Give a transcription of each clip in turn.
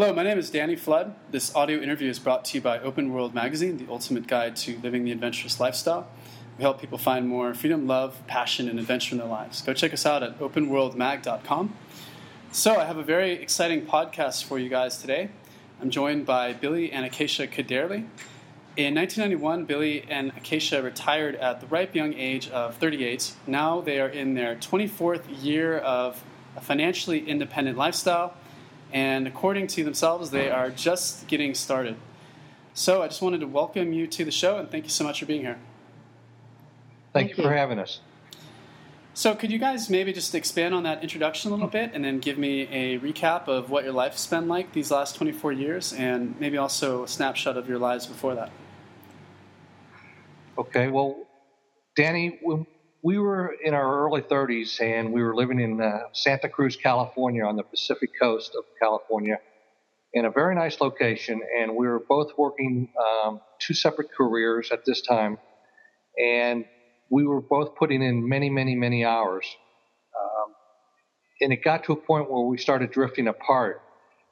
Hello, my name is Danny Flood. This audio interview is brought to you by Open World Magazine, the ultimate guide to living the adventurous lifestyle. We help people find more freedom, love, passion, and adventure in their lives. Go check us out at openworldmag.com. So, I have a very exciting podcast for you guys today. I'm joined by Billy and Akaisha Kaderli. In 1991, Billy and Akaisha retired at the ripe young age of 38. Now they are in their 24th year of a financially independent lifestyle and according to themselves, they are just getting started. So I just wanted to welcome you to the show and thank you so much for being here. Thank, thank you for having us. So, could you guys maybe just expand on that introduction a little bit and then give me a recap of what your life's been like these last 24 years and maybe also a snapshot of your lives before that? Okay, well, Danny, we were in our early 30s and we were living in uh, Santa Cruz, California, on the Pacific coast of California, in a very nice location. And we were both working um, two separate careers at this time. And we were both putting in many, many, many hours. Um, and it got to a point where we started drifting apart.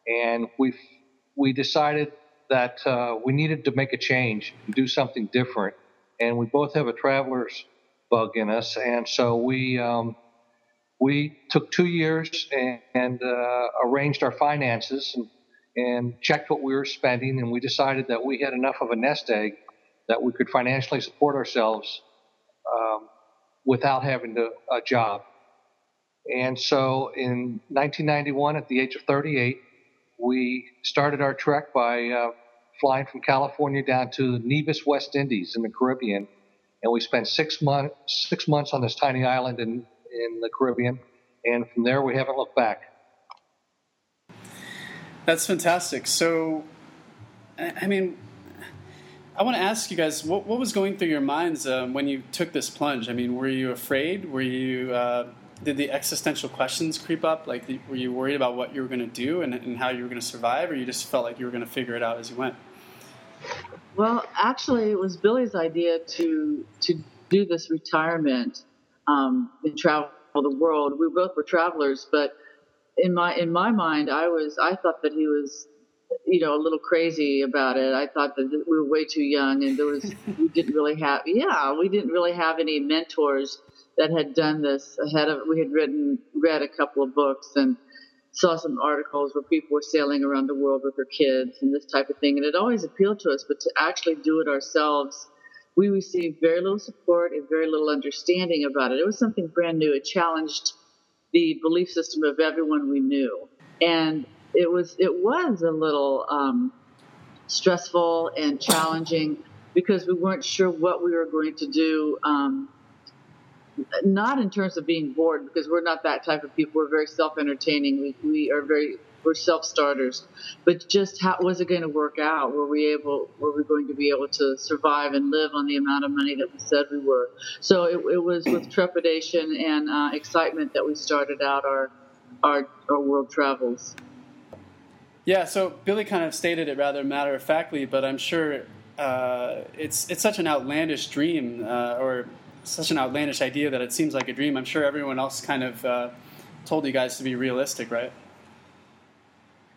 And we we decided that uh, we needed to make a change do something different. And we both have a traveler's bug in us, and so we um, we took two years and, and uh, arranged our finances and, and checked what we were spending, and we decided that we had enough of a nest egg that we could financially support ourselves um, without having to, a job. And so in 1991, at the age of 38, we started our trek by uh, flying from California down to Nevis, West Indies in the Caribbean and we spent six months six months on this tiny island in in the Caribbean, and from there we haven't looked back. That's fantastic. So, I mean, I want to ask you guys what, what was going through your minds um, when you took this plunge. I mean, were you afraid? Were you uh, did the existential questions creep up? Like, were you worried about what you were going to do and, and how you were going to survive, or you just felt like you were going to figure it out as you went? Well, actually, it was Billy's idea to to do this retirement um, and travel the world. We both were travelers, but in my in my mind, I was I thought that he was, you know, a little crazy about it. I thought that we were way too young, and there was we didn't really have yeah we didn't really have any mentors that had done this ahead of. We had written read a couple of books and saw some articles where people were sailing around the world with their kids and this type of thing. And it always appealed to us, but to actually do it ourselves, we received very little support and very little understanding about it. It was something brand new. It challenged the belief system of everyone we knew. And it was it was a little um, stressful and challenging because we weren't sure what we were going to do. Um, not in terms of being bored because we're not that type of people. We're very self-entertaining. We, we are very we're self-starters, but just how was it going to work out? Were we able? Were we going to be able to survive and live on the amount of money that we said we were? So it, it was with trepidation and uh, excitement that we started out our our, our world travels. Yeah, so Billy kind of stated it rather matter of factly, but I'm sure uh, it's it's such an outlandish dream, uh, or such an outlandish idea that it seems like a dream. I'm sure everyone else kind of uh, told you guys to be realistic, right?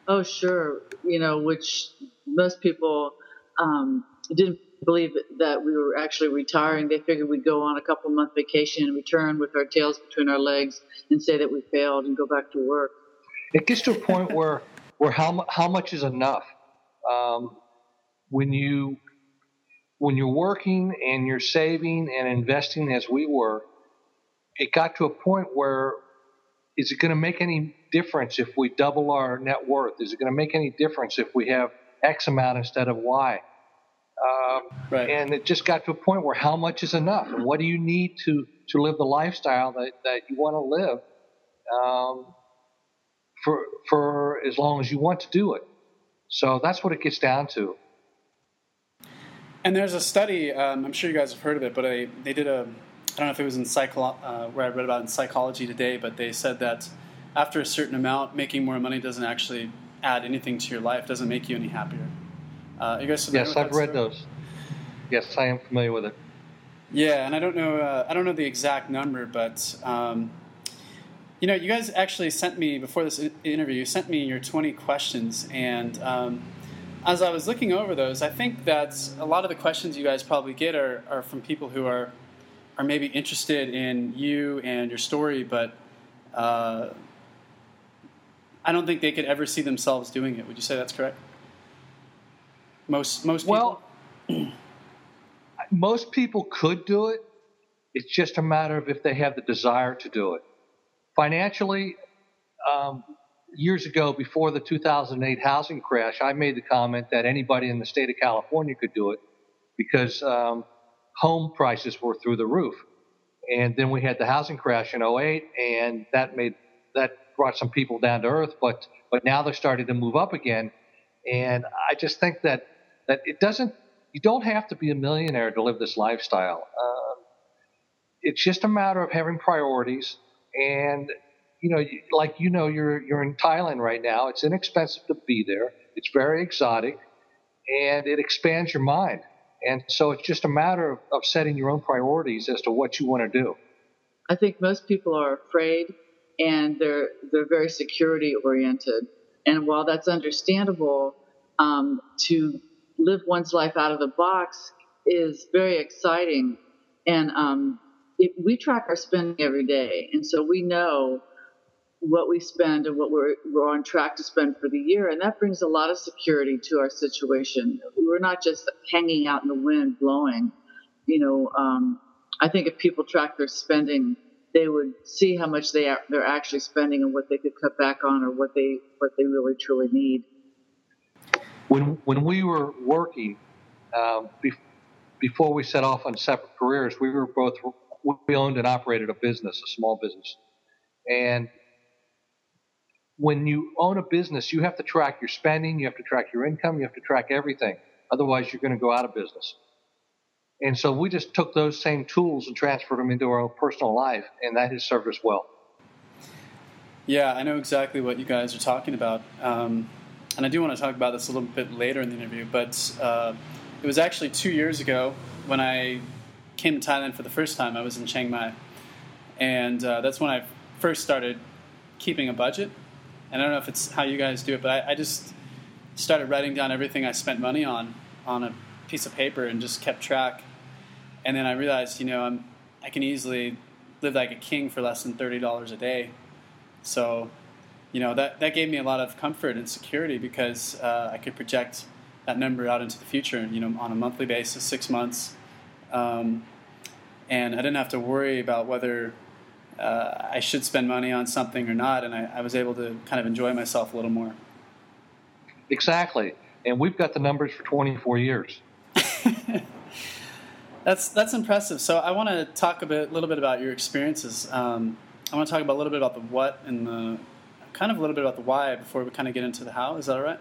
Oh, sure. You know, which most people um, didn't believe that we were actually retiring. They figured we'd go on a couple month vacation and return with our tails between our legs and say that we failed and go back to work. It gets to a point where where how how much is enough? Um, when you when you're working and you're saving and investing as we were, it got to a point where is it going to make any difference if we double our net worth? Is it going to make any difference if we have X amount instead of Y? Um, right. And it just got to a point where how much is enough? And what do you need to, to live the lifestyle that, that you want to live um, for, for as long as you want to do it? So that's what it gets down to. And there's a study, um, I'm sure you guys have heard of it, but I, they did a, I don't know if it was in psycho, uh, where I read about in Psychology Today, but they said that after a certain amount, making more money doesn't actually add anything to your life, doesn't make you any happier. Uh, you guys yes, I've read story? those. Yes, I am familiar with it. Yeah, and I don't know, uh, I don't know the exact number, but um, You know, you guys actually sent me before this interview. You sent me your 20 questions, and um, as I was looking over those, I think that a lot of the questions you guys probably get are, are from people who are are maybe interested in you and your story, but uh, I don't think they could ever see themselves doing it. Would you say that's correct? Most most people? well, most people could do it. It's just a matter of if they have the desire to do it. Financially, um, years ago, before the 2008 housing crash, I made the comment that anybody in the state of California could do it because um, home prices were through the roof. And then we had the housing crash in 08, and that made that brought some people down to earth. But but now they're starting to move up again. And I just think that that it doesn't. You don't have to be a millionaire to live this lifestyle. Um, it's just a matter of having priorities. And you know, like you know, you're you're in Thailand right now. It's inexpensive to be there. It's very exotic, and it expands your mind. And so it's just a matter of, of setting your own priorities as to what you want to do. I think most people are afraid and they're they're very security oriented. And while that's understandable, um, to live one's life out of the box is very exciting. And um, it, we track our spending every day, and so we know what we spend and what we're, we're on track to spend for the year. And that brings a lot of security to our situation. We're not just hanging out in the wind blowing. You know, um, I think if people track their spending, they would see how much they are, they're actually spending and what they could cut back on or what they what they really truly need. When when we were working, be, before we set off on separate careers, we were both we owned and operated a business, a small business, and when you own a business, you have to track your spending, you have to track your income, you have to track everything. Otherwise, you're going to go out of business. And so we just took those same tools and transferred them into our own personal life, and that has served us well. Yeah, I know exactly what you guys are talking about. Um, and I do want to talk about this a little bit later in the interview, but uh, it was actually two years ago when I came to Thailand for the first time. I was in Chiang Mai. And uh, that's when I first started keeping a budget and I don't know if it's how you guys do it, but I, I just started writing down everything I spent money on on a piece of paper and just kept track. And then I realized, you know, I'm I can easily live like a king for less than thirty dollars a day. So, you know, that that gave me a lot of comfort and security because uh, I could project that number out into the future. You know, on a monthly basis, six months, um, and I didn't have to worry about whether uh, I should spend money on something or not, and I, I, was able to kind of enjoy myself a little more. Exactly, and we've got the numbers for 24 years. that's that's impressive. So I want to talk a bit, little bit about your experiences. Um, I want to talk about a little bit about the what and the kind of a little bit about the why before we kind of get into the how. Is that all right?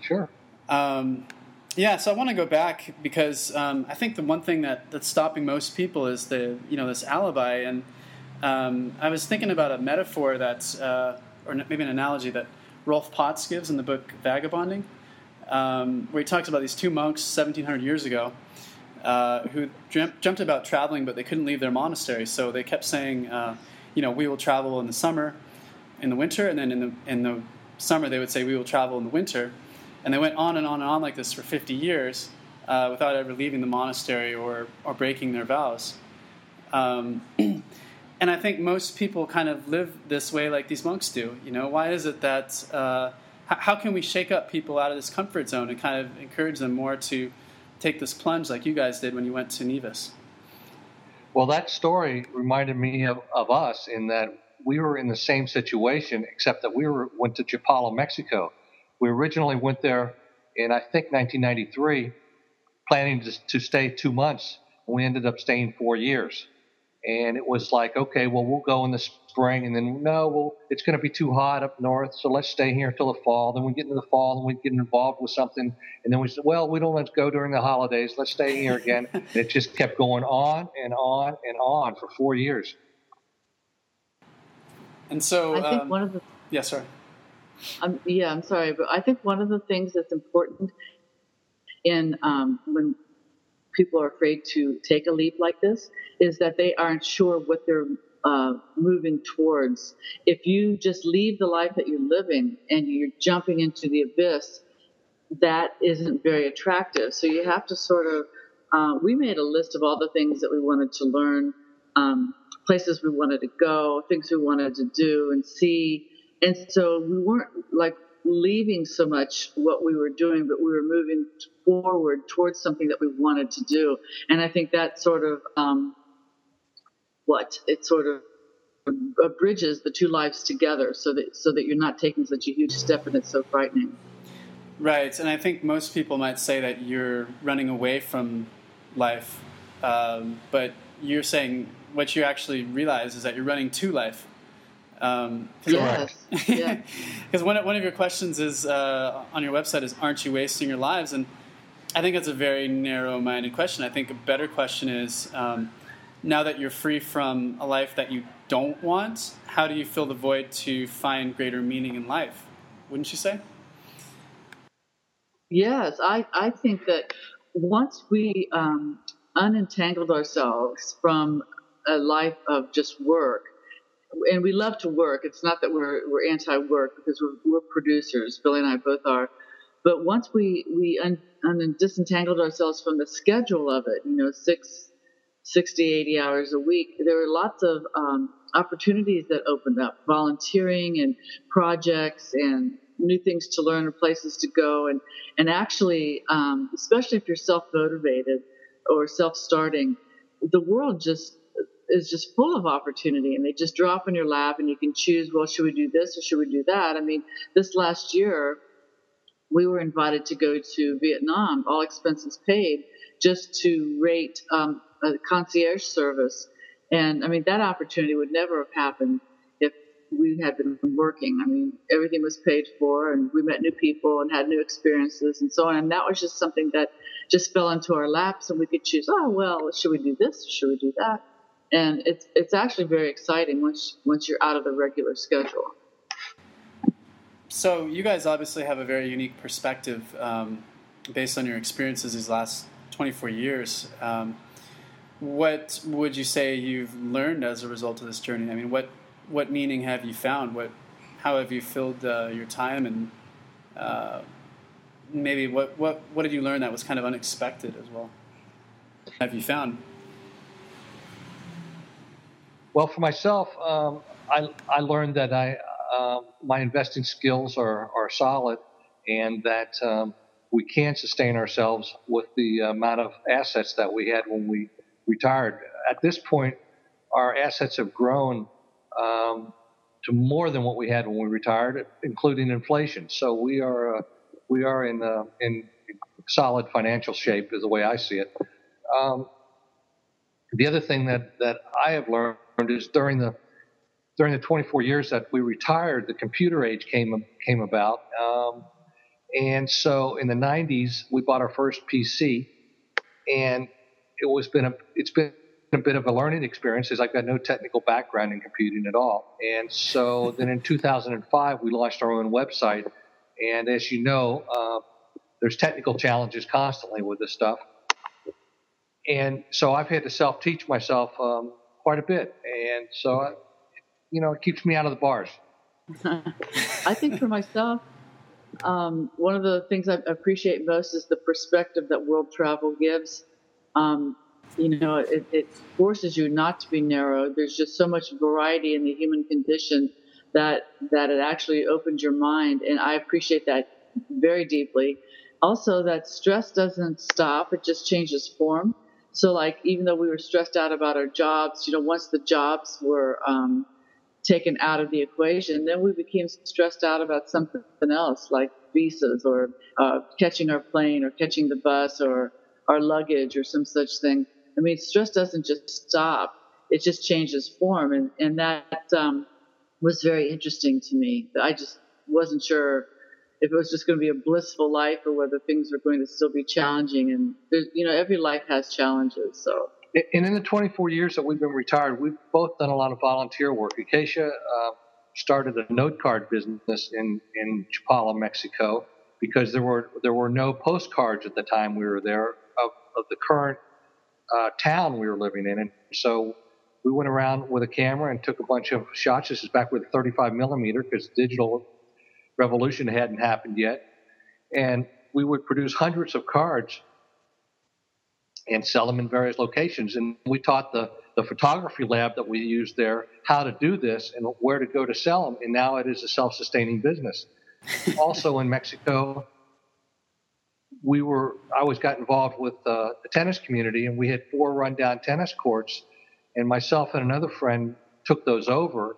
Sure. Um, yeah, so I want to go back because um, I think the one thing that, that's stopping most people is the you know this alibi and um, I was thinking about a metaphor that's, uh, or maybe an analogy that Rolf Potts gives in the book Vagabonding, um, where he talks about these two monks 1700 years ago uh, who dreamt, about traveling, but they couldn't leave their monastery. So they kept saying, uh, you know, we will travel in the summer, in the winter, and then in the, in the summer they would say, we will travel in the winter. And they went on and on and on like this for 50 years uh, without ever leaving the monastery or, or breaking their vows. Um, and I think most people kind of live this way like these monks do. You know, why is it that? Uh, how can we shake up people out of this comfort zone and kind of encourage them more to take this plunge like you guys did when you went to Nevis? Well, that story reminded me of, of us in that we were in the same situation, except that we were went to Chapala, Mexico. We originally went there in I think 1993, planning to, to stay two months. We ended up staying four years and it was like, okay, well, we'll go in the spring, and then no, well, it's going to be too hot up north, so let's stay here until the fall. Then we get into the fall, and we get involved with something, and then we said, well, we don't want to go during the holidays. Let's stay here again. and it just kept going on and on and on for four years. And so, I think um, one of the yeah, sorry. Um, yeah, I'm sorry, but I think one of the things that's important in um, when people are afraid to take a leap like this is that they aren't sure what their uh, moving towards. If you just leave the life that you're living and you're jumping into the abyss, that isn't very attractive. So you have to sort of. Uh, we made a list of all the things that we wanted to learn, um, places we wanted to go, things we wanted to do and see, and so we weren't like leaving so much what we were doing, but we were moving forward towards something that we wanted to do. And I think that sort of um, what it sort of bridges the two lives together, so that so that you're not taking such a huge step, and it's so frightening. Right, and I think most people might say that you're running away from life, um, but you're saying what you actually realize is that you're running to life. Um, yes. Because yeah. one, one of your questions is uh, on your website is, "Aren't you wasting your lives?" And I think that's a very narrow-minded question. I think a better question is, um, now that you're free from a life that you don't want, how do you fill the void to find greater meaning in life? Wouldn't you say? Yes, I, I think that once we um, unentangled ourselves from a life of just work, and we love to work. It's not that we're we're anti-work because we're, we're producers. Billy and I both are. But once we we un, un, disentangled ourselves from the schedule of it, you know, six, 60, 80 hours a week, there were lots of um, opportunities that opened up, volunteering and projects and new things to learn and places to go. And and actually, um, especially if you're self motivated or self starting, the world just is just full of opportunity and they just drop in your lap and you can choose well should we do this or should we do that? I mean this last year we were invited to go to vietnam all expenses paid just to rate um, a concierge service. And i mean that opportunity would never have happened if we had been working. I mean everything was paid for and we met new people and had new experiences and so on. And that was just something that just fell into our laps and we could choose oh well should we do this should we do that and it's it's actually very exciting once once you're out of the regular schedule. So you guys obviously have a very unique perspective um, based on your experiences these last 24 years. Um, what would you say you've learned as a result of this journey? I mean, what what meaning have you found? What how have you filled uh, your time and uh, maybe what, what what did you learn that was kind of unexpected as well? Have you found? Well, for myself, um, I, I learned that I uh, my investing skills are, are solid and that um, we can sustain ourselves with the amount of assets that we had when we retired. At this point, our assets have grown um, to more than what we had when we retired, including inflation. So we are uh, we are in uh, in solid financial shape, is the way I see it. Um, the other thing that that I have learned is during the during the 24 years that we retired, the computer age came came about, um, and so in the 90s we bought our first PC, and it was been a it's been a bit of a learning experience as I've got no technical background in computing at all, and so then in 2005 we launched our own website, and as you know, uh, there's technical challenges constantly with this stuff, and so I've had to self teach myself. Um, quite a bit, and so I, you know it keeps me out of the bars. I think for myself, um, one of the things I appreciate most is the perspective that world travel gives. Um, you know, it, it, forces you not to be narrow. There's just so much variety in the human condition that that it actually opens your mind, and I appreciate that very deeply. Also, that stress doesn't stop; it just changes form. So like even though we were stressed out about our jobs, you know, once the jobs were um, taken out of the equation, then we became stressed out about something else like visas or uh, catching our plane or catching the bus or our luggage or some such thing. I mean, stress doesn't just stop; it just changes form, and and that um, was very interesting to me. I just wasn't sure if it was just going to be a blissful life or whether things were going to still be challenging. And there's, you know, every life has challenges. So. And in the 24 years that we've been retired, we've both done a lot of volunteer work. Akaisha uh, started a note card business in in Chapala, Mexico, because there were there were no postcards at the time we were there of, of the current uh, town we were living in, and so we went around with a camera and took a bunch of shots. This is back with a 35 millimeter because digital revolution hadn't happened yet. And we would produce hundreds of cards and sell them in various locations. And we taught the, the photography lab that we used there how to do this and where to go to sell them. And now it is a self sustaining business. also in Mexico, we were, I was got involved with uh, the tennis community and we had four rundown tennis courts. And myself and another friend took those over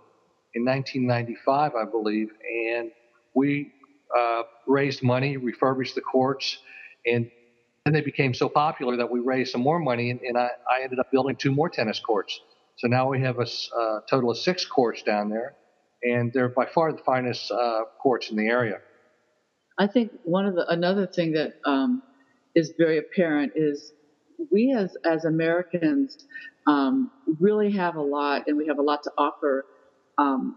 in 1995, I believe. And we uh, raised money, refurbished the courts, and then they became so popular that we raised some more money, and, and I, I, ended up building two more tennis courts. So now we have a, a total of six courts down there, and they're by far the finest uh, courts in the area. I think one of the another thing that um, is very apparent is we as as Americans um, really have a lot, and we have a lot to offer um,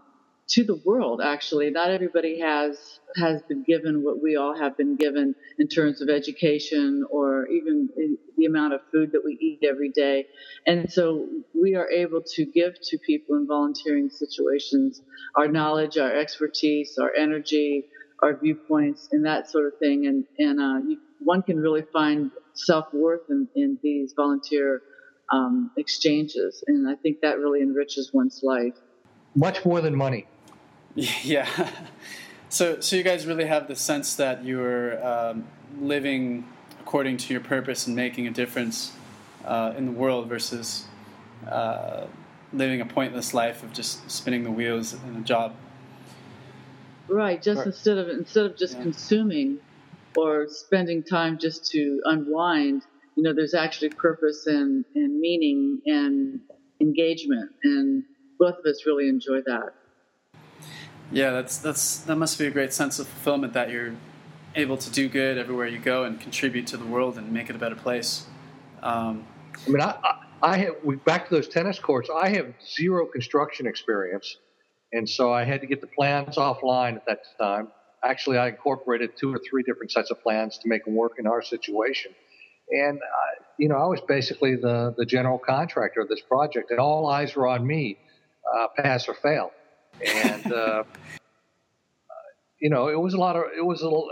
to the world actually. Not everybody has has been given what we all have been given in terms of education or even the amount of food that we eat every day. And so we are able to give to people in volunteering situations our knowledge our expertise our energy our viewpoints and that sort of thing. And and uh, you, one can really find self-worth in, in these volunteer um, exchanges. And i think that really enriches one's life. Much more than money Yeah. So, so you guys really have the sense that you're um, living according to your purpose and making a difference uh, in the world versus uh, living a pointless life of just spinning the wheels in a job. Right. Just instead of instead of just yeah. consuming or spending time just to unwind, you know, there's actually purpose and, and meaning and engagement, and both of us really enjoy that. Yeah, that's that's that must be a great sense of fulfillment that you're able to do good everywhere you go and contribute to the world and make it a better place. Um, I mean, I, I, I have we, back to those tennis courts. I have zero construction experience, and so I had to get the plans offline at that time. Actually, I incorporated two or three different sets of plans to make them work in our situation. And uh, you know, I was basically the the general contractor of this project, and all eyes were on me, uh, pass or fail and uh, you know, it was a lot of it was a little.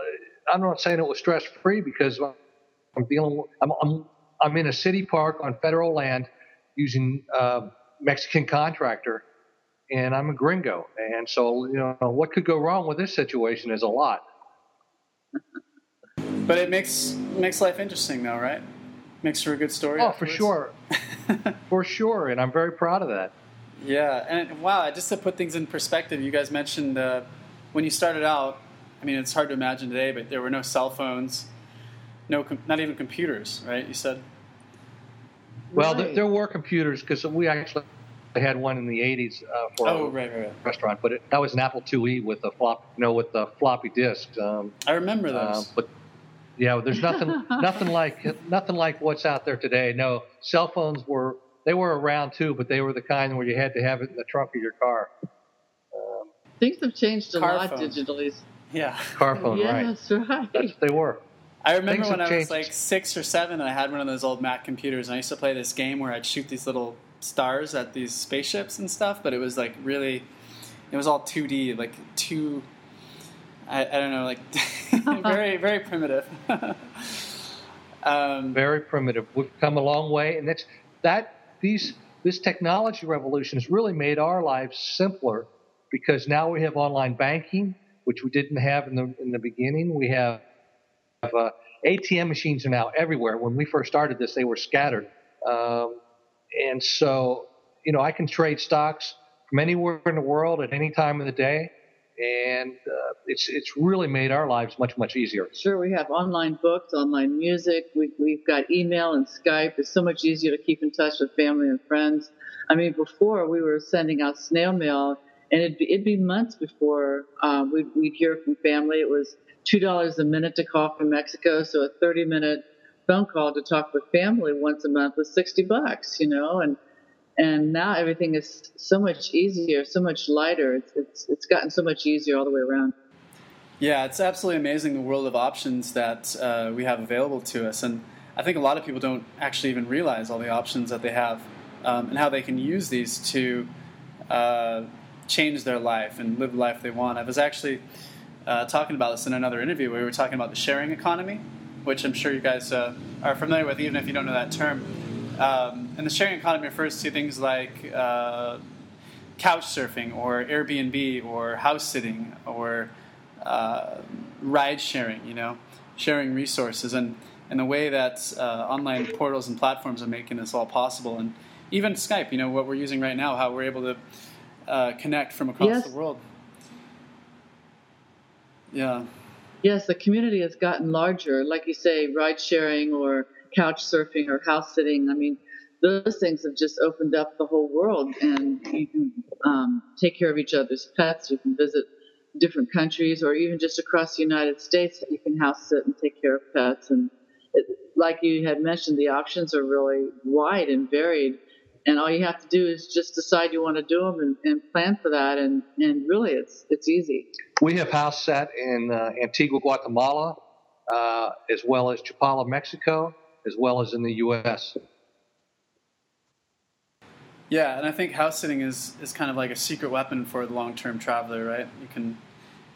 I'm not saying it was stress free because I'm dealing. I'm, I'm I'm in a city park on federal land using uh, Mexican contractor, and I'm a gringo, and so you know what could go wrong with this situation is a lot. But it makes makes life interesting, though, right? Makes for a good story. Oh, afterwards. for sure, for sure, and I'm very proud of that. Yeah, and wow, just to put things in perspective, you guys mentioned uh, when you started out. I mean, it's hard to imagine today, but there were no cell phones, no, com- not even computers, right? You said. Well, right. there, there, were computers because we actually had one in the '80s uh, for oh, a right, right, restaurant, but it, that was an Apple IIe with a flop, you know, with the floppy disk. Um, I remember those. Uh, but yeah, there's nothing, nothing like, nothing like what's out there today. No, cell phones were they were around too, but they were the kind where you had to have it in the trunk of your car. Um, Things have changed a lot phone. digitally. Yeah. Car phone, yes, right. right. That's, they were. I remember Things when I changed. was like six or seven and I had one of those old Mac computers and I used to play this game where I'd shoot these little stars at these spaceships and stuff, but it was like really, it was all 2D, like two, I, I don't know, like very, very primitive. um, very primitive. We've come a long way and that's, that these this technology revolution has really made our lives simpler because now we have online banking, which we didn't have in the in the beginning. We have uh, ATM machines are now everywhere. When we first started this, they were scattered, um, and so you know I can trade stocks from anywhere in the world at any time of the day and uh, it's it's really made our lives much much easier. Sure, we have online books, online music. We, we've got email and Skype. It's so much easier to keep in touch with family and friends. I mean, before we were sending out snail mail, and it'd be, it'd be months before um, we'd, we'd hear from family. It was two dollars a minute to call from Mexico, so a thirty minute phone call to talk with family once a month was sixty bucks. You know, and and now everything is so much easier, so much lighter. It's it's it's gotten so much easier all the way around. Yeah, it's absolutely amazing the world of options that uh, we have available to us, and I think a lot of people don't actually even realize all the options that they have um, and how they can use these to uh, change their life and live the life they want. I was actually uh, talking about this in another interview where we were talking about the sharing economy, which I'm sure you guys uh, are familiar with, even if you don't know that term. Um, and the sharing economy refers to things like uh, couch surfing or Airbnb or house sitting or uh, ride sharing, you know, sharing resources. And, and the way that uh, online portals and platforms are making this all possible. And even Skype, you know, what we're using right now, how we're able to uh, connect from across yes. the world. Yeah. Yes, the community has gotten larger. Like you say, ride sharing or couch surfing or house sitting. I mean, those things have just opened up the whole world, and you can um, take care of each other's pets. You can visit different countries, or even just across the United States, you can house sit and take care of pets. And it, like you had mentioned, the options are really wide and varied and all you have to do is just decide you want to do them and, and plan for that and, and really it's it's easy we have house sat in uh, antigua guatemala uh, as well as chapala mexico as well as in the us yeah and i think house sitting is, is kind of like a secret weapon for the long-term traveler right you can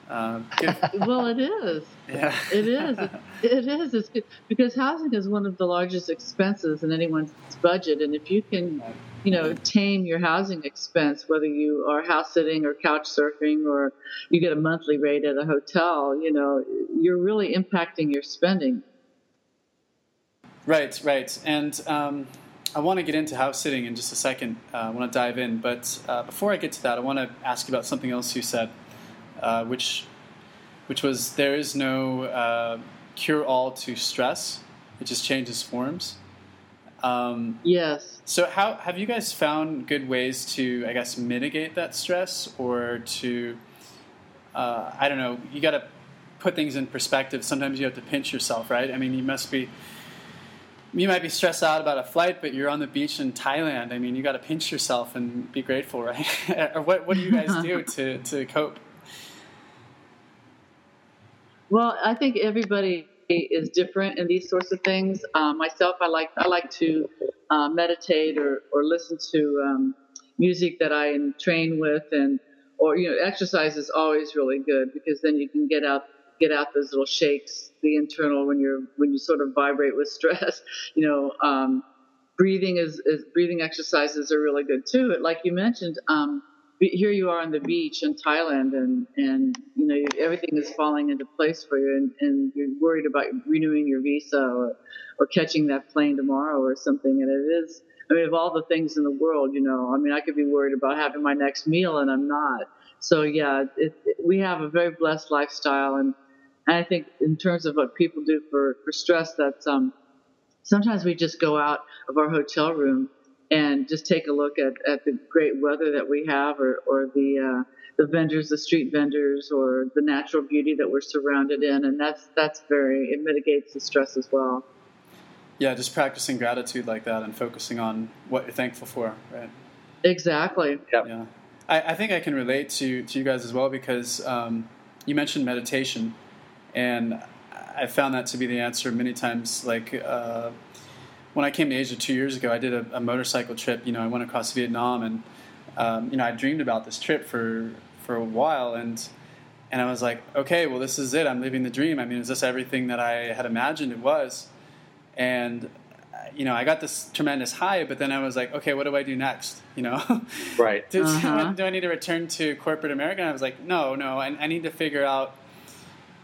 uh, well, it is. Yeah. it is. It, it is. It's good. because housing is one of the largest expenses in anyone's budget, and if you can, you know, tame your housing expense, whether you are house sitting or couch surfing or you get a monthly rate at a hotel, you know, you're really impacting your spending. Right. Right. And. Um, I want to get into house sitting in just a second. Uh, I want to dive in, but uh, before I get to that, I want to ask you about something else you said. Uh, which which was there is no uh, cure all to stress. It just changes forms. Um, yes. So, how have you guys found good ways to, I guess, mitigate that stress, or to, uh, I don't know, you got to put things in perspective. Sometimes you have to pinch yourself, right? I mean, you must be, you might be stressed out about a flight, but you're on the beach in Thailand. I mean, you got to pinch yourself and be grateful, right? or what, what do you guys do to, to cope? Well, I think everybody is different in these sorts of things. Um, myself, I like I like to uh, meditate or, or listen to um, music that I train with, and or you know, exercise is always really good because then you can get out get out those little shakes, the internal when you're when you sort of vibrate with stress. You know, um, breathing is, is, breathing exercises are really good too. But Like you mentioned. Um, here you are on the beach in Thailand, and and you know everything is falling into place for you, and, and you're worried about renewing your visa or or catching that plane tomorrow or something. And it is, I mean, of all the things in the world, you know, I mean, I could be worried about having my next meal, and I'm not. So yeah, it, it, we have a very blessed lifestyle, and, and I think in terms of what people do for for stress, that's um sometimes we just go out of our hotel room and just take a look at, at the great weather that we have or, or the uh, the vendors, the street vendors, or the natural beauty that we're surrounded in, and that's that's very it mitigates the stress as well. Yeah, just practicing gratitude like that and focusing on what you're thankful for, right? Exactly. Yep. Yeah, I, I think I can relate to to you guys as well because um, you mentioned meditation, and I found that to be the answer many times. Like. Uh, when I came to Asia two years ago, I did a, a motorcycle trip. You know, I went across Vietnam, and um, you know, I dreamed about this trip for for a while, and and I was like, okay, well, this is it. I'm living the dream. I mean, is this everything that I had imagined it was? And you know, I got this tremendous high, but then I was like, okay, what do I do next? You know, right? do, uh-huh. do, I need to return to corporate America? And I was like, no, no, I, I need to figure out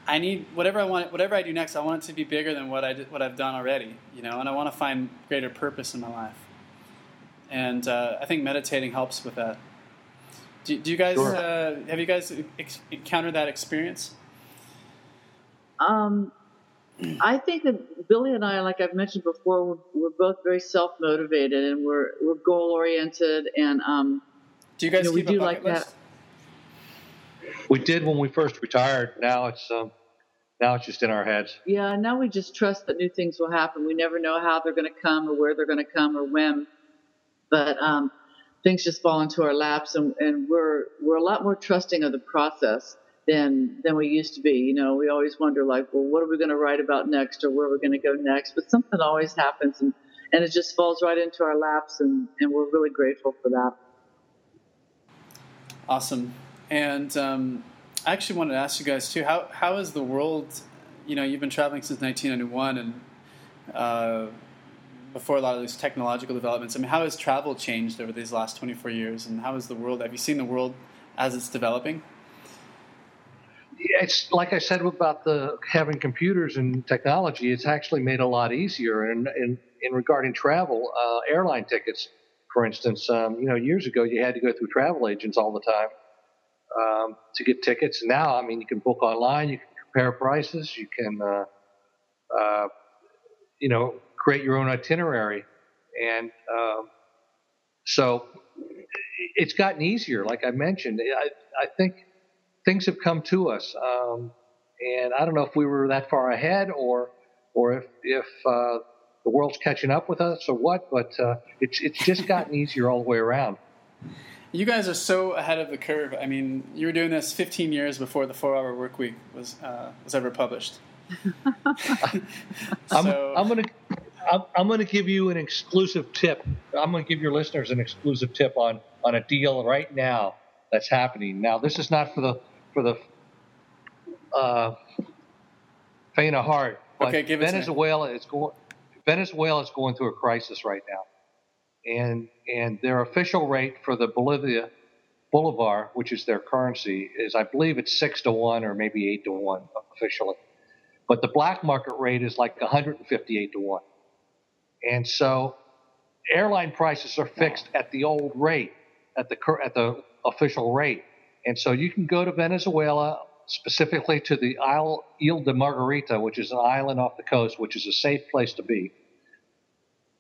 I need whatever I want, whatever I do next. I want it to be bigger than what I did, what I've done already, you know. And I want to find greater purpose in my life. And uh, I think meditating helps with that. Do, do you guys sure. uh, have you guys ex- encountered that experience? Um, I think that Billy and I, like I've mentioned before, we're, we're both very self motivated and we're we're goal oriented and um, do you guys you know, we do like list? that. We did when we first retired. Now it's um, now it's just in our heads. Yeah, now we just trust that new things will happen. We never know how they're going to come or where they're going to come or when, but um, things just fall into our laps, and, and we're we're a lot more trusting of the process than than we used to be. You know, we always wonder like, well, what are we going to write about next, or where we're going to go next? But something always happens, and and it just falls right into our laps, and, and we're really grateful for that. Awesome. And um, I actually wanted to ask you guys too how how is the world? You know, you've been traveling since 1991, and uh, before a lot of these technological developments. I mean, how has travel changed over these last 24 years, and how is the world? Have you seen the world as it's developing? It's like I said about the having computers and technology. It's actually made a lot easier. And in, in, regarding travel, uh, airline tickets, for instance, um, you know, years ago you had to go through travel agents all the time um, to get tickets. Now, I mean, you can book online, you can compare prices, you can, uh, uh, you know, create your own itinerary. And um, so it's gotten easier, like I mentioned. I, I think things have come to us. Um, and I don't know if we were that far ahead or, or if, if uh, the world's catching up with us or what, but uh, it's, it's just gotten easier all the way around. You guys are so ahead of the curve. I mean, you were doing this 15 years before the four hour work week was, uh, was ever published. so, I'm, I'm going to I'm, I'm going to give you an exclusive tip. I'm going to give your listeners an exclusive tip on on a deal right now that's happening. Now, this is not for the for the uh, faint of heart. Okay, give Venezuela is going. Venezuela is going through a crisis right now, and and their official rate for the Bolivia Bolivar, which is their currency, is I believe it's six to one or maybe eight to one officially, but the black market rate is like 158 to one. And so airline prices are fixed at the old rate, at the at the official rate. And so you can go to Venezuela, specifically to the Isle de Margarita, which is an island off the coast, which is a safe place to be.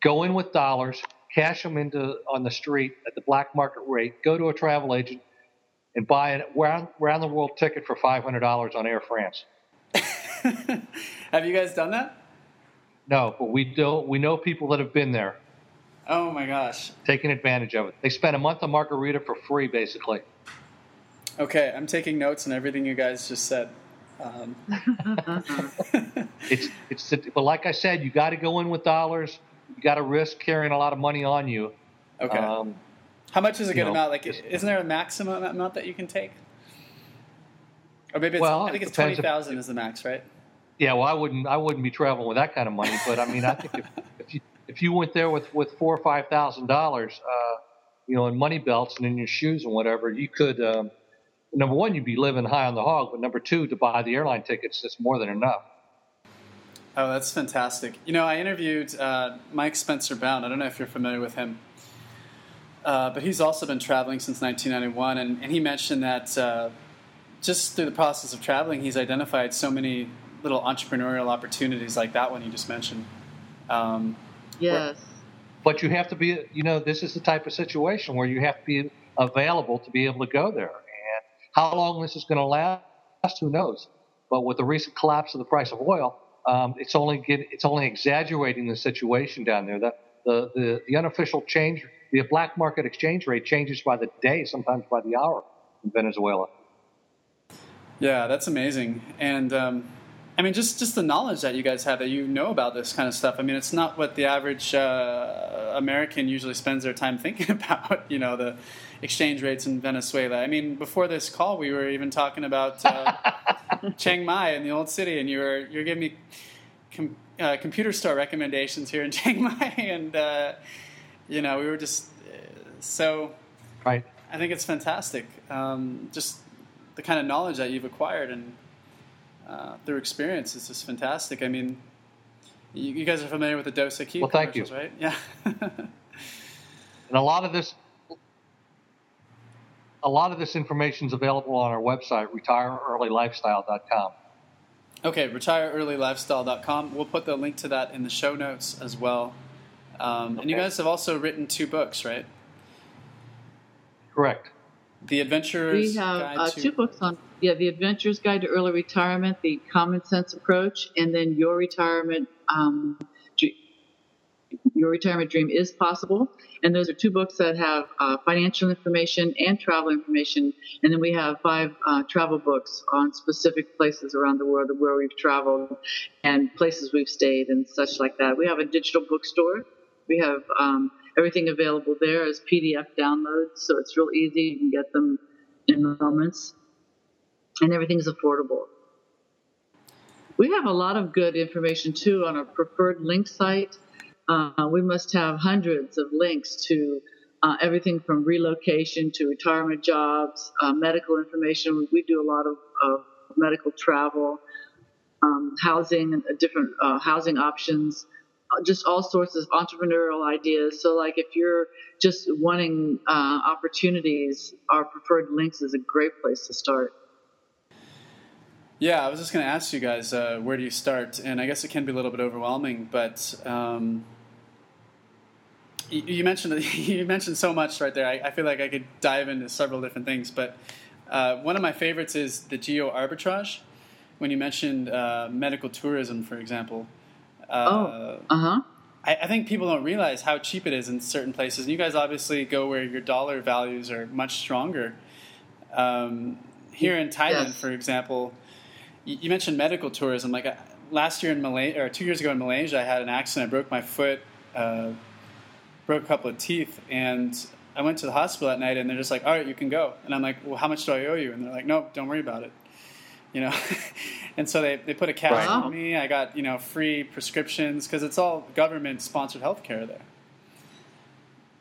Go in with dollars, cash them into on the street at the black market rate. Go to a travel agent and buy a round, round the world ticket for five hundred dollars on Air France. Have you guys done that? No, but we do. We know people that have been there. Oh my gosh! Taking advantage of it. They spent a month on margarita for free, basically. Okay, I'm taking notes on everything you guys just said. Um. it's it's but like I said, you got to go in with dollars. You got to risk carrying a lot of money on you. Okay. Um, How much is a good know, amount? Like, isn't there a maximum amount that you can take? Or maybe it's, well, I think it's twenty thousand is the max, right? Yeah, well, I wouldn't. I wouldn't be traveling with that kind of money. But I mean, I think if, if you if you went there with with four or five thousand dollars, uh, you know, in money belts and in your shoes and whatever, you could. Um, number one, you'd be living high on the hog. But number two, to buy the airline tickets, that's more than enough. Oh, that's fantastic. You know, I interviewed uh, Mike Spencer Bown. I don't know if you're familiar with him. Uh, but he's also been traveling since 1991, and, and he mentioned that uh, just through the process of traveling, he's identified so many little entrepreneurial opportunities like that one you just mentioned. Um, yes. but you have to be, you know, this is the type of situation where you have to be available to be able to go there. And how long this is going to last, who knows? But with the recent collapse of the price of oil, um, it's only get, it's only exaggerating the situation down there. The, the, the, the unofficial change, the black market exchange rate changes by the day, sometimes by the hour in Venezuela. Yeah, that's amazing. And um, I mean, just just the knowledge that you guys have that you know about this kind of stuff. I mean, it's not what the average uh, American usually spends their time thinking about. You know, the exchange rates in Venezuela. I mean, before this call, we were even talking about uh, Chiang Mai in the old city, and you were you're giving me com- uh, computer store recommendations here in Chiang Mai, and uh, you know, we were just uh, so. Right. I think it's fantastic. Um, just the kind of knowledge that you've acquired and uh, through experience is just fantastic. I mean, you, you, guys are familiar with the Dos Equis well, thank you. right? Yeah. and a lot of this, a lot of this information is available on our website, retireearlylifestyle.com. Okay, retireearlylifestyle.com. We'll put the link to that in the show notes as well. Um, okay. And you guys have also written two books, right? Correct. The Adventurers. We have uh, to... two books on yeah, the Adventurer's Guide to Early Retirement, the Common Sense Approach, and then Your Retirement. Um, your retirement dream is possible, and those are two books that have uh, financial information and travel information. And then we have five uh, travel books on specific places around the world where we've traveled and places we've stayed and such like that. We have a digital bookstore We have um, everything available there as PDF downloads, so it's real easy. You can get them in moments, and everything's affordable. We have a lot of good information too on our preferred link site. Uh, we must have hundreds of links to uh, everything from relocation to retirement jobs, uh, medical information. We do a lot of, medical travel, um, housing, different uh, housing options, uh, just all sorts of entrepreneurial ideas. So, like if you're just wanting uh, opportunities, our preferred links is a great place to start. Yeah, I was just going to ask you guys, uh, where do you start? And I guess it can be a little bit overwhelming, but um, you, mentioned you mentioned so much right there. I, I, feel like I could dive into several different things, but uh, one of my favorites is the geo arbitrage. When you mentioned uh, medical tourism, for example. Uh, oh, uh huh. I, I, think people don't realize how cheap it is in certain places. And you guys obviously go where your dollar values are much stronger. Um, here in Thailand, yes. for example, you mentioned medical tourism. Like uh, last year in Malaysia, or two years ago in Malaysia, I had an accident. I broke my foot, uh, broke a couple of teeth, and I went to the hospital that night. And they're just like, "All right, you can go." And I'm like, "Well, how much do I owe you?" And they're like, "No, don't worry about it." You know, and so they, they put a cast wow. on me. I got you know free prescriptions because it's all government sponsored healthcare there.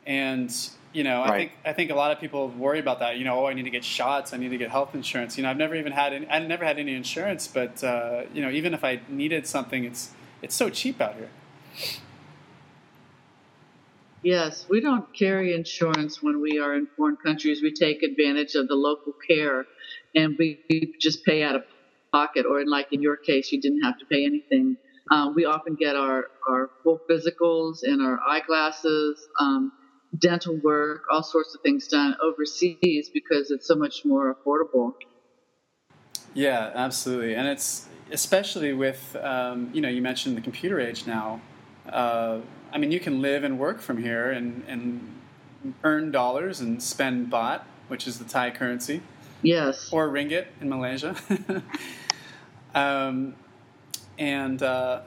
And you know, right. I think I think a lot of people worry about that. You know, oh, I need to get shots. I need to get health insurance. You know, I've never even had any, I've never had any insurance, but uh, you know, even if I needed something, it's it's so cheap out here. Yes, we don't carry insurance when we are in foreign countries. We take advantage of the local care, and we just pay out of pocket. Or, in, like in your case, you didn't have to pay anything. Um, we often get our our full physicals and our eyeglasses. Um, dental work, all sorts of things done overseas because it's so much more affordable. Yeah, absolutely, and it's especially with um, you know you mentioned the computer age now. Uh, I mean, you can live and work from here and, and earn dollars and spend baht, which is the Thai currency. Yes. Or ringgit in Malaysia. um, and uh,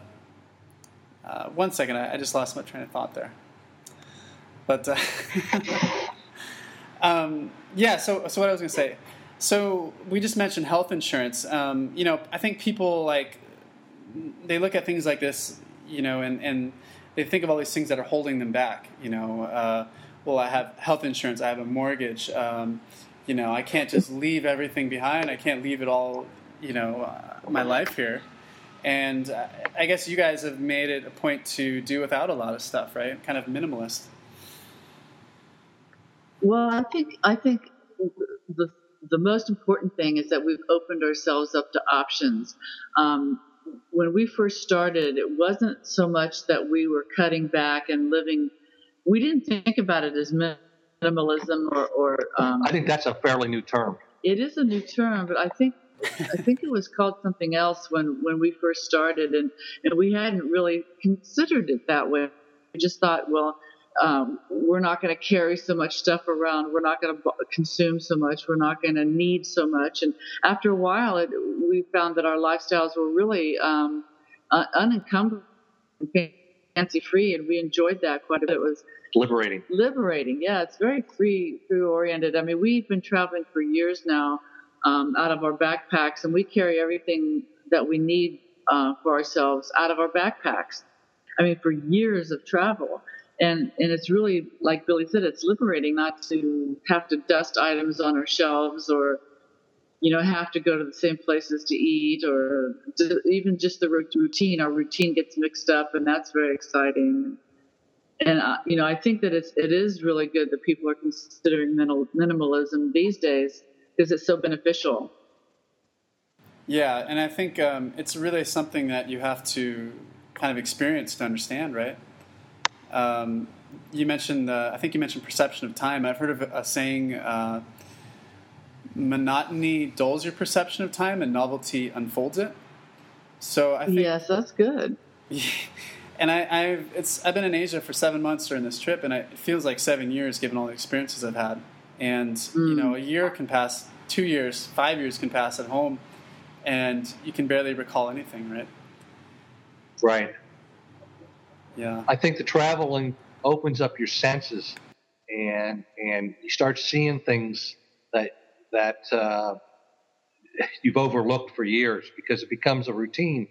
uh, one second, I, I just lost my train of thought there. But uh, um, yeah, so so what I was going to say. So we just mentioned health insurance. Um, you know, I think people like they look at things like this, you know, and and they think of all these things that are holding them back. You know, uh, well, I have health insurance, I have a mortgage. Um, you know, I can't just leave everything behind. I can't leave it all. You know, uh, my life here. And I guess you guys have made it a point to do without a lot of stuff, right? Kind of minimalist. Well, I think I think the the most important thing is that we've opened ourselves up to options. Um, when we first started, it wasn't so much that we were cutting back and living. We didn't think about it as minimalism or. or um, I think that's a fairly new term. It is a new term, but I think I think it was called something else when when we first started, and and we hadn't really considered it that way. We just thought, well, um, we're not going to carry so much stuff around. We're not going to consume so much. We're not going to need so much. And after a while, it, we found that our lifestyles were really um, uh, unencumbered, fancy free, and we enjoyed that quite a bit. It was liberating. Liberating, yeah. It's very free, free oriented. I mean, we've been traveling for years now um, out of our backpacks, and we carry everything that we need uh, for ourselves out of our backpacks. I mean, for years of travel and and it's really like Billy said, it's liberating not to have to dust items on our shelves or you know have to go to the same places to eat or to, even just the routine. Our routine gets mixed up, and that's very exciting. And uh, you know, I think that it's it is really good that people are considering minimal, minimalism these days because it's so beneficial. Yeah, and I think um, it's really something that you have to kind of experience to understand, right? Um, you mentioned, uh, I think you mentioned perception of time. I've heard of a saying, uh, monotony dulls your perception of time and novelty unfolds it. So I think. Yes, that's good. and I, I've, it's, I've been in Asia for seven months during this trip, and it feels like seven years given all the experiences I've had. And, mm. you know, a year can pass, two years, five years can pass at home, and you can barely recall anything, right? Right. Yeah. I think the traveling opens up your senses, and and you start seeing things that that uh, you've overlooked for years because it becomes a routine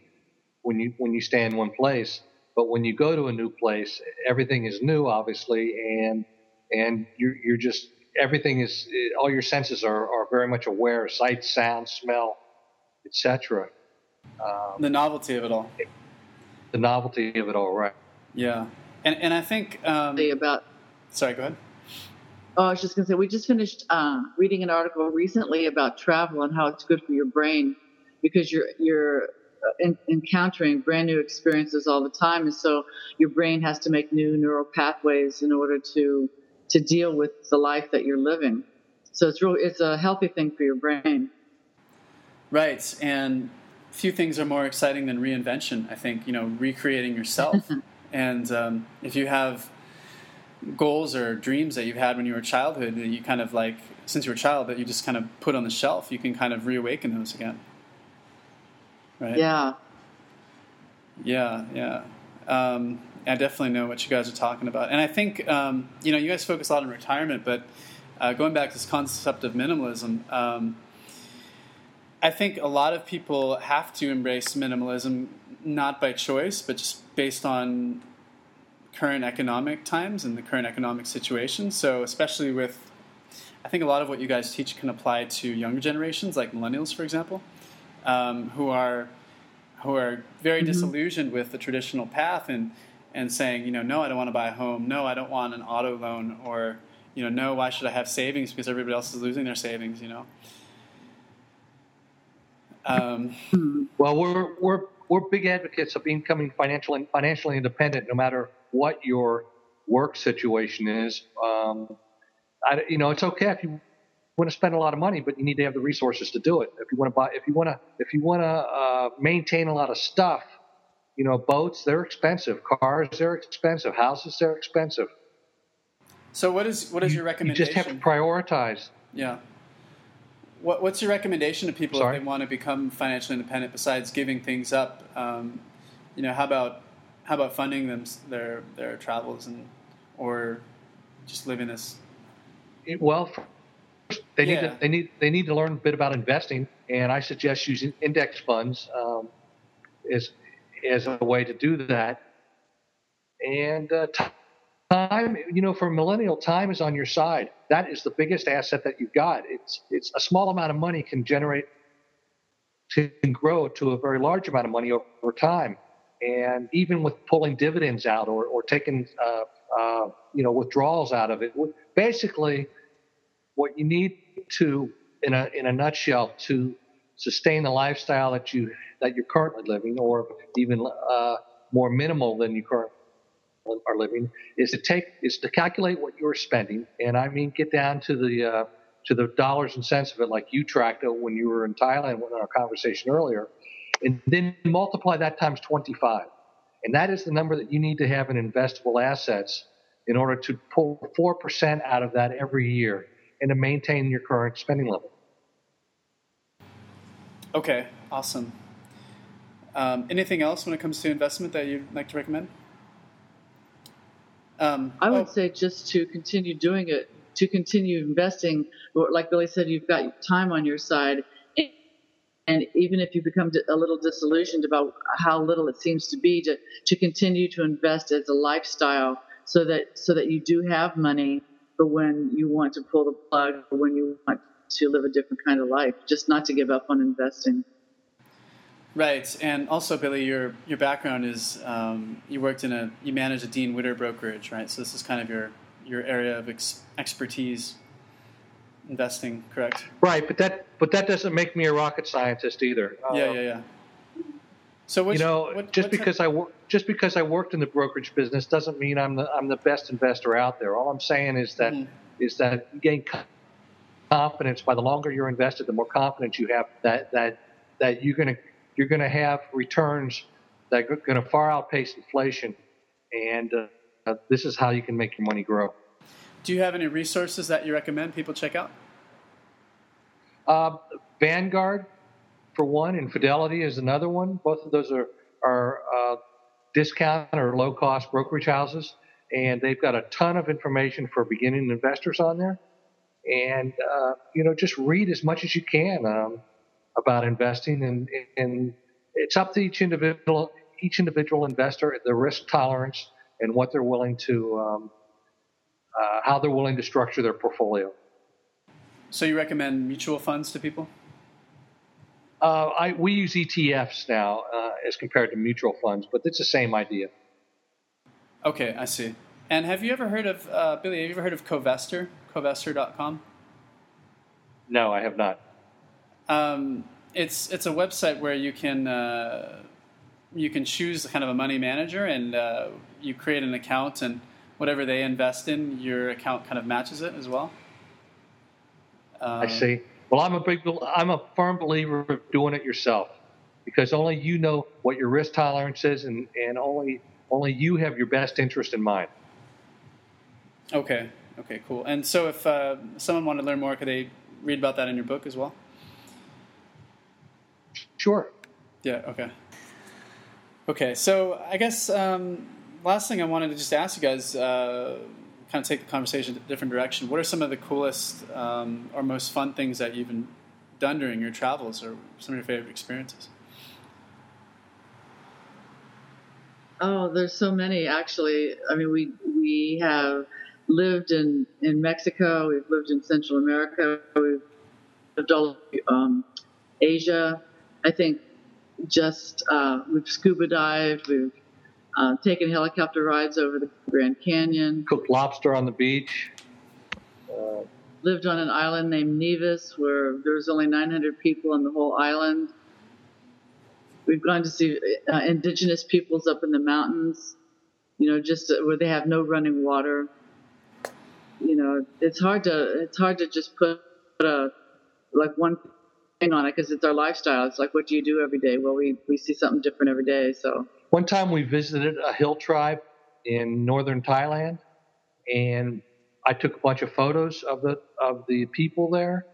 when you when you stay in one place. But when you go to a new place, everything is new, obviously, and and you're you're just everything is all your senses are, are very much aware sight sound smell etc um, the novelty of it all the novelty of it all right yeah and and i think um, about sorry go ahead oh i was just going to say we just finished uh, reading an article recently about travel and how it's good for your brain because you're you're in, encountering brand new experiences all the time and so your brain has to make new neural pathways in order to to deal with the life that you're living. So it's really it's a healthy thing for your brain. Right, and few things are more exciting than reinvention. I think you know recreating yourself, and um, if you have goals or dreams that you've had when you were a childhood that you kind of like since you were a child that you just kind of put on the shelf, you can kind of reawaken those again. Right. Yeah. Yeah. Yeah. Um, I definitely know what you guys are talking about. And I think, um, you know, you guys focus a lot on retirement, but uh, going back to this concept of minimalism, um, I think a lot of people have to embrace minimalism not by choice, but just based on current economic times and the current economic situation. So, especially with, I think a lot of what you guys teach can apply to younger generations, like millennials, for example, um, who are who are very mm-hmm. disillusioned with the traditional path and and saying, you know, no, I don't want to buy a home. No, I don't want an auto loan. Or, you know, no, why should I have savings because everybody else is losing their savings, you know? Um, well, we're, we're, we're big advocates of becoming financially, financially independent no matter what your work situation is. Um, I, you know, it's okay if you want to spend a lot of money, but you need to have the resources to do it. If you want to buy, if you want to, if you want to uh, maintain a lot of stuff, you know, boats, they're expensive. Cars, they're expensive. Houses, they're expensive. So what is what is your recommendation? You just have to prioritize. Yeah. What, what's your recommendation to people Sorry? if they want to become financially independent? Besides giving things up, um, you know, how about how about funding them their their travels and or just living this? Well, they need yeah. to they need they need to learn a bit about investing, and I suggest using index funds. Um, is as a way to do that. And uh, time, you know, for millennial, time is on your side. That is the biggest asset that you've got. It's it's a small amount of money can generate can grow to a very large amount of money over time. And even with pulling dividends out or, or taking uh, uh, you know withdrawals out of it, basically, what you need to, in a in a nutshell, to sustain the lifestyle that you that you're currently living, or even uh, more minimal than you currently are living, is to take is to calculate what you're spending, and I mean get down to the uh, to the dollars and cents of it, like you tracked it when you were in Thailand in our conversation earlier, and then multiply that times 25, and that is the number that you need to have in investable assets in order to pull four percent out of that every year and to maintain your current spending level. Okay, awesome. Um, anything else when it comes to investment that you'd like to recommend? Um, I would oh. say just to continue doing it, to continue investing. Like Billy said, you've got time on your side. And even if you become a little disillusioned about how little it seems to be, to, to continue to invest as a lifestyle so that so that you do have money for when you want to pull the plug or when you want to live a different kind of life, just not to give up on investing. Right, and also Billy, your your background is um, you worked in a you managed a Dean Witter brokerage, right? So this is kind of your your area of ex- expertise, investing, correct? Right, but that but that doesn't make me a rocket scientist either. Yeah, um, yeah, yeah. So you know, what, just because I work just because I worked in the brokerage business doesn't mean I'm the I'm the best investor out there. All I'm saying is that mm-hmm. is that you gain confidence by the longer you're invested, the more confidence you have that that that you're going to you're going to have returns that are going to far outpace inflation, and uh, this is how you can make your money grow. Do you have any resources that you recommend people check out? Uh, Vanguard, for one, and Fidelity is another one. Both of those are are uh, discount or low cost brokerage houses, and they've got a ton of information for beginning investors on there. And uh, you know, just read as much as you can um, about investing, and, and it's up to each individual each individual investor, their risk tolerance, and what they're willing to um, uh, how they're willing to structure their portfolio. So you recommend mutual funds to people? Uh, I, we use ETFs now uh, as compared to mutual funds, but it's the same idea. Okay, I see. And have you ever heard of uh, Billy? Have you ever heard of Covestor? Covestor.com. No, I have not. Um, it's it's a website where you can uh, you can choose kind of a money manager, and uh, you create an account, and whatever they invest in, your account kind of matches it as well. Um, I see. Well, I'm a big, I'm a firm believer of doing it yourself because only you know what your risk tolerance is, and, and only only you have your best interest in mind. Okay. Okay. Cool. And so, if uh, someone wanted to learn more, could they read about that in your book as well? Sure. Yeah. Okay. Okay. So, I guess um, last thing I wanted to just ask you guys. Uh, kind of take the conversation in a different direction. What are some of the coolest um, or most fun things that you've been done during your travels, or some of your favorite experiences? Oh, there's so many actually. I mean, we we have lived in in Mexico. We've lived in Central America. We've lived all um, Asia. I think just uh, we've scuba dived. We've uh, taken helicopter rides over the Grand Canyon. Cooked lobster on the beach. Uh, lived on an island named Nevis where there was only 900 people on the whole island. We've gone to see uh, indigenous peoples up in the mountains, you know, just where they have no running water. You know, it's hard to it's hard to just put a like one thing on it because it's our lifestyle. It's like, what do you do every day? Well, we we see something different every day. So one time we visited a hill tribe in northern Thailand, and I took a bunch of photos of the of the people there.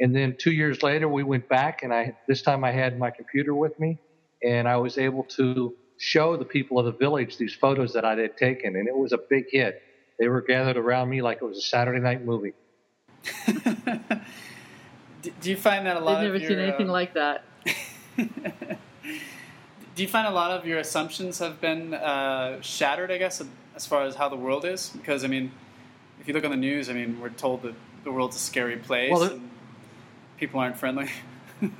And then two years later, we went back, and I this time I had my computer with me, and I was able to show the people of the village these photos that I had taken, and it was a big hit. They were gathered around me like it was a Saturday night movie. do you find that a lot? I've never your, seen anything uh... like that. do you find a lot of your assumptions have been uh, shattered? I guess as far as how the world is, because I mean, if you look on the news, I mean, we're told that the world's a scary place. Well, and people aren't friendly.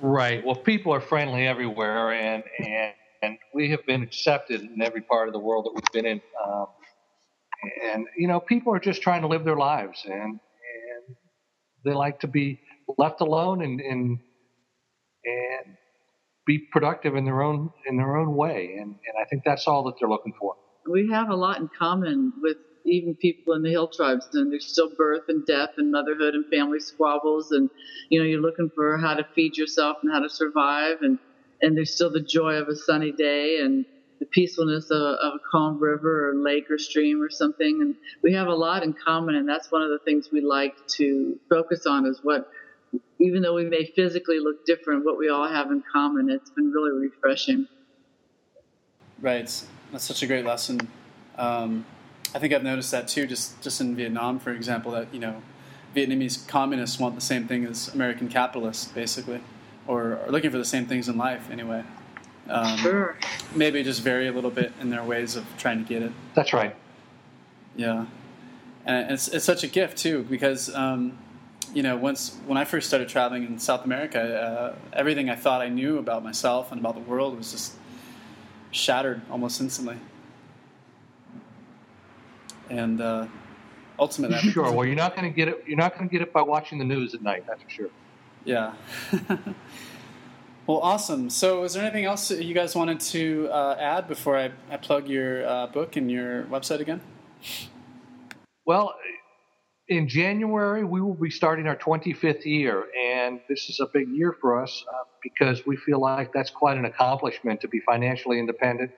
right. Well, people are friendly everywhere, and and and we have been accepted in every part of the world that we've been in. Um, and you know, people are just trying to live their lives, and and they like to be left alone and and and be productive in their own in their own way, and, and I think that's all that they're looking for. We have a lot in common with even people in the hill tribes, and there's still birth and death and motherhood and family squabbles, and you know you're looking for how to feed yourself and how to survive, and and there's still the joy of a sunny day and the peacefulness of, of a calm river or lake or stream or something, and we have a lot in common, and that's one of the things we like to focus on is what even though we may physically look different, what we all have in common. It's been really refreshing. Right. That's such a great lesson. Um, I think I've noticed that too, just, just in Vietnam, for example, that, you know, Vietnamese communists want the same thing as American capitalists, basically, or are looking for the same things in life anyway. Um, sure. Maybe just vary a little bit in their ways of trying to get it. That's right. Yeah. And it's, it's such a gift, too, because um, you know, once when I first started traveling in South America, uh, everything I thought I knew about myself and about the world was just shattered almost instantly. And uh, ultimately, sure. Well, you're not going to get it. You're not going to get it by watching the news at night. That's for sure. Yeah. well, awesome. So, is there anything else you guys wanted to uh, add before I, I plug your uh, book and your website again? Well, in January, we will be starting our 25th year, and this is a big year for us uh, because we feel like that's quite an accomplishment to be financially independent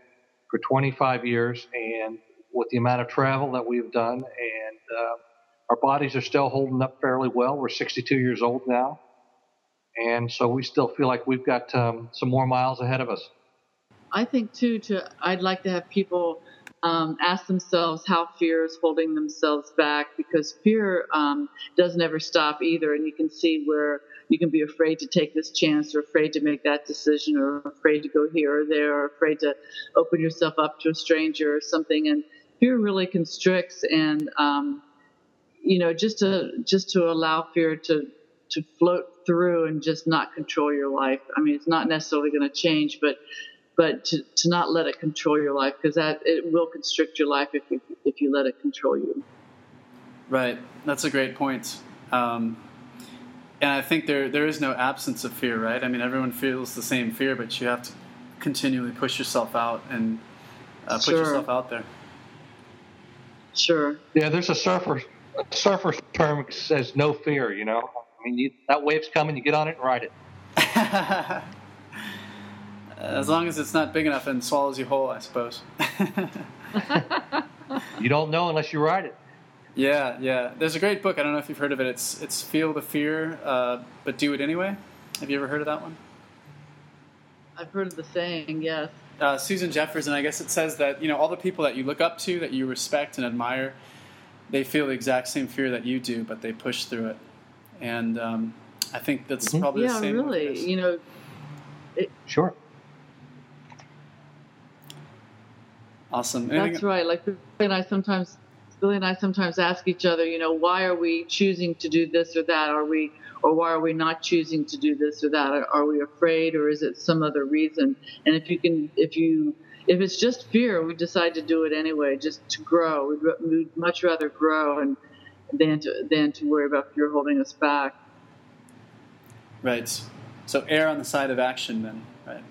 for 25 years, and with the amount of travel that we've done, and uh, our bodies are still holding up fairly well. We're 62 years old now, and so we still feel like we've got um, some more miles ahead of us. I think too. To I'd like to have people um, ask themselves how fear is holding themselves back because fear um, doesn't ever stop either. And you can see where you can be afraid to take this chance or afraid to make that decision or afraid to go here or there or afraid to open yourself up to a stranger or something. And fear really constricts and, um, you know, just to, just to allow fear to, to float through and just not control your life. I mean, it's not necessarily going to change, but but to, to not let it control your life because that it will constrict your life if you if you let it control you. Right, that's a great point. Um, and I think there there is no absence of fear, right? I mean, everyone feels the same fear, but you have to continually push yourself out and uh, put Sure. yourself out there. Sure. Yeah, there's a surfer surfer term says no fear. You know, I mean, you, that wave's coming, you get on it and ride it. as long as it's not big enough and swallows you whole, I suppose. You don't know unless you ride it. yeah, yeah. There's a great book. I don't know if you've heard of it. It's it's Feel the Fear, uh, but Do It Anyway. Have you ever heard of that one? I've heard of the saying. Yes. uh, Susan Jeffers, and I guess it says that you know all the people that you look up to, that you respect and admire, they feel the exact same fear that you do, but they push through it. And um, I think that's Mhm. probably the yeah. same. with Really. this. You know. Sure. Awesome. That's right. Like Billy and I sometimes, Billy and I sometimes ask each other, you know, why are we choosing to do this or that? Are we, or why are we not choosing to do this or that? Are, are we afraid, or is it some other reason? And if you can, if you, if it's just fear, we decide to do it anyway, just to grow. We'd, we'd much rather grow and than to than to worry about fear holding us back. Right. So err on the side of action, then. Right.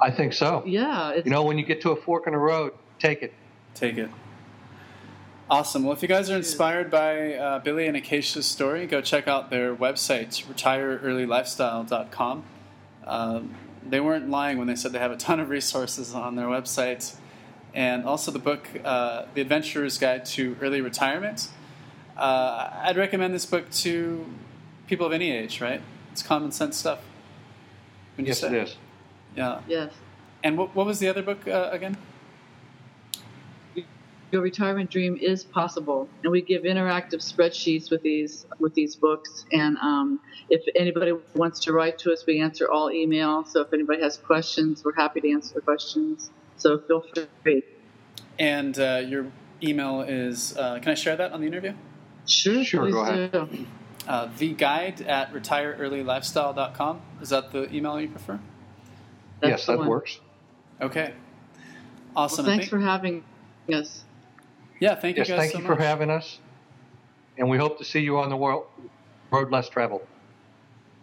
I think so. Yeah. It's, You know, when you get to a fork in the road, take it. Take it. Awesome. Well, if you guys are inspired by uh, Billy and Akaisha's story, go check out their website, retireearlylifestyle.com. Um, they weren't lying when they said they have a ton of resources on their website. And also the book, uh, The Adventurer's Guide to Early Retirement. Uh, I'd recommend this book to people of any age, right? It's common sense stuff. Would you Yes, say? it is. Yeah. yes. And what, what was the other book uh, again? your retirement dream is possible and we give interactive spreadsheets with these with these books and um, if anybody wants to write to us we answer all email so if anybody has questions we're happy to answer the questions so feel free And uh, your email is, uh, can I share that on the interview? sure Sure, go ahead. do. Uh, the guide at retireearlylifestyle.com. Is that the email you prefer? That's yes, that one. works. Okay. well, Awesome. thanks Thank- for having us yeah, thank Yes, you guys thank so you much. for having us. And we hope to see you on the world, road less traveled.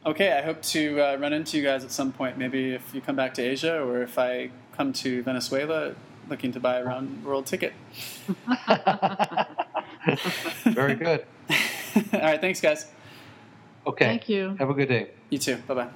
Okay, I hope to uh, run into you guys at some point. Maybe if you come back to Asia or if I come to Venezuela looking to buy a round world ticket. Very good. All right, thanks, guys. Okay. thank you Have a good day. You too. Bye bye.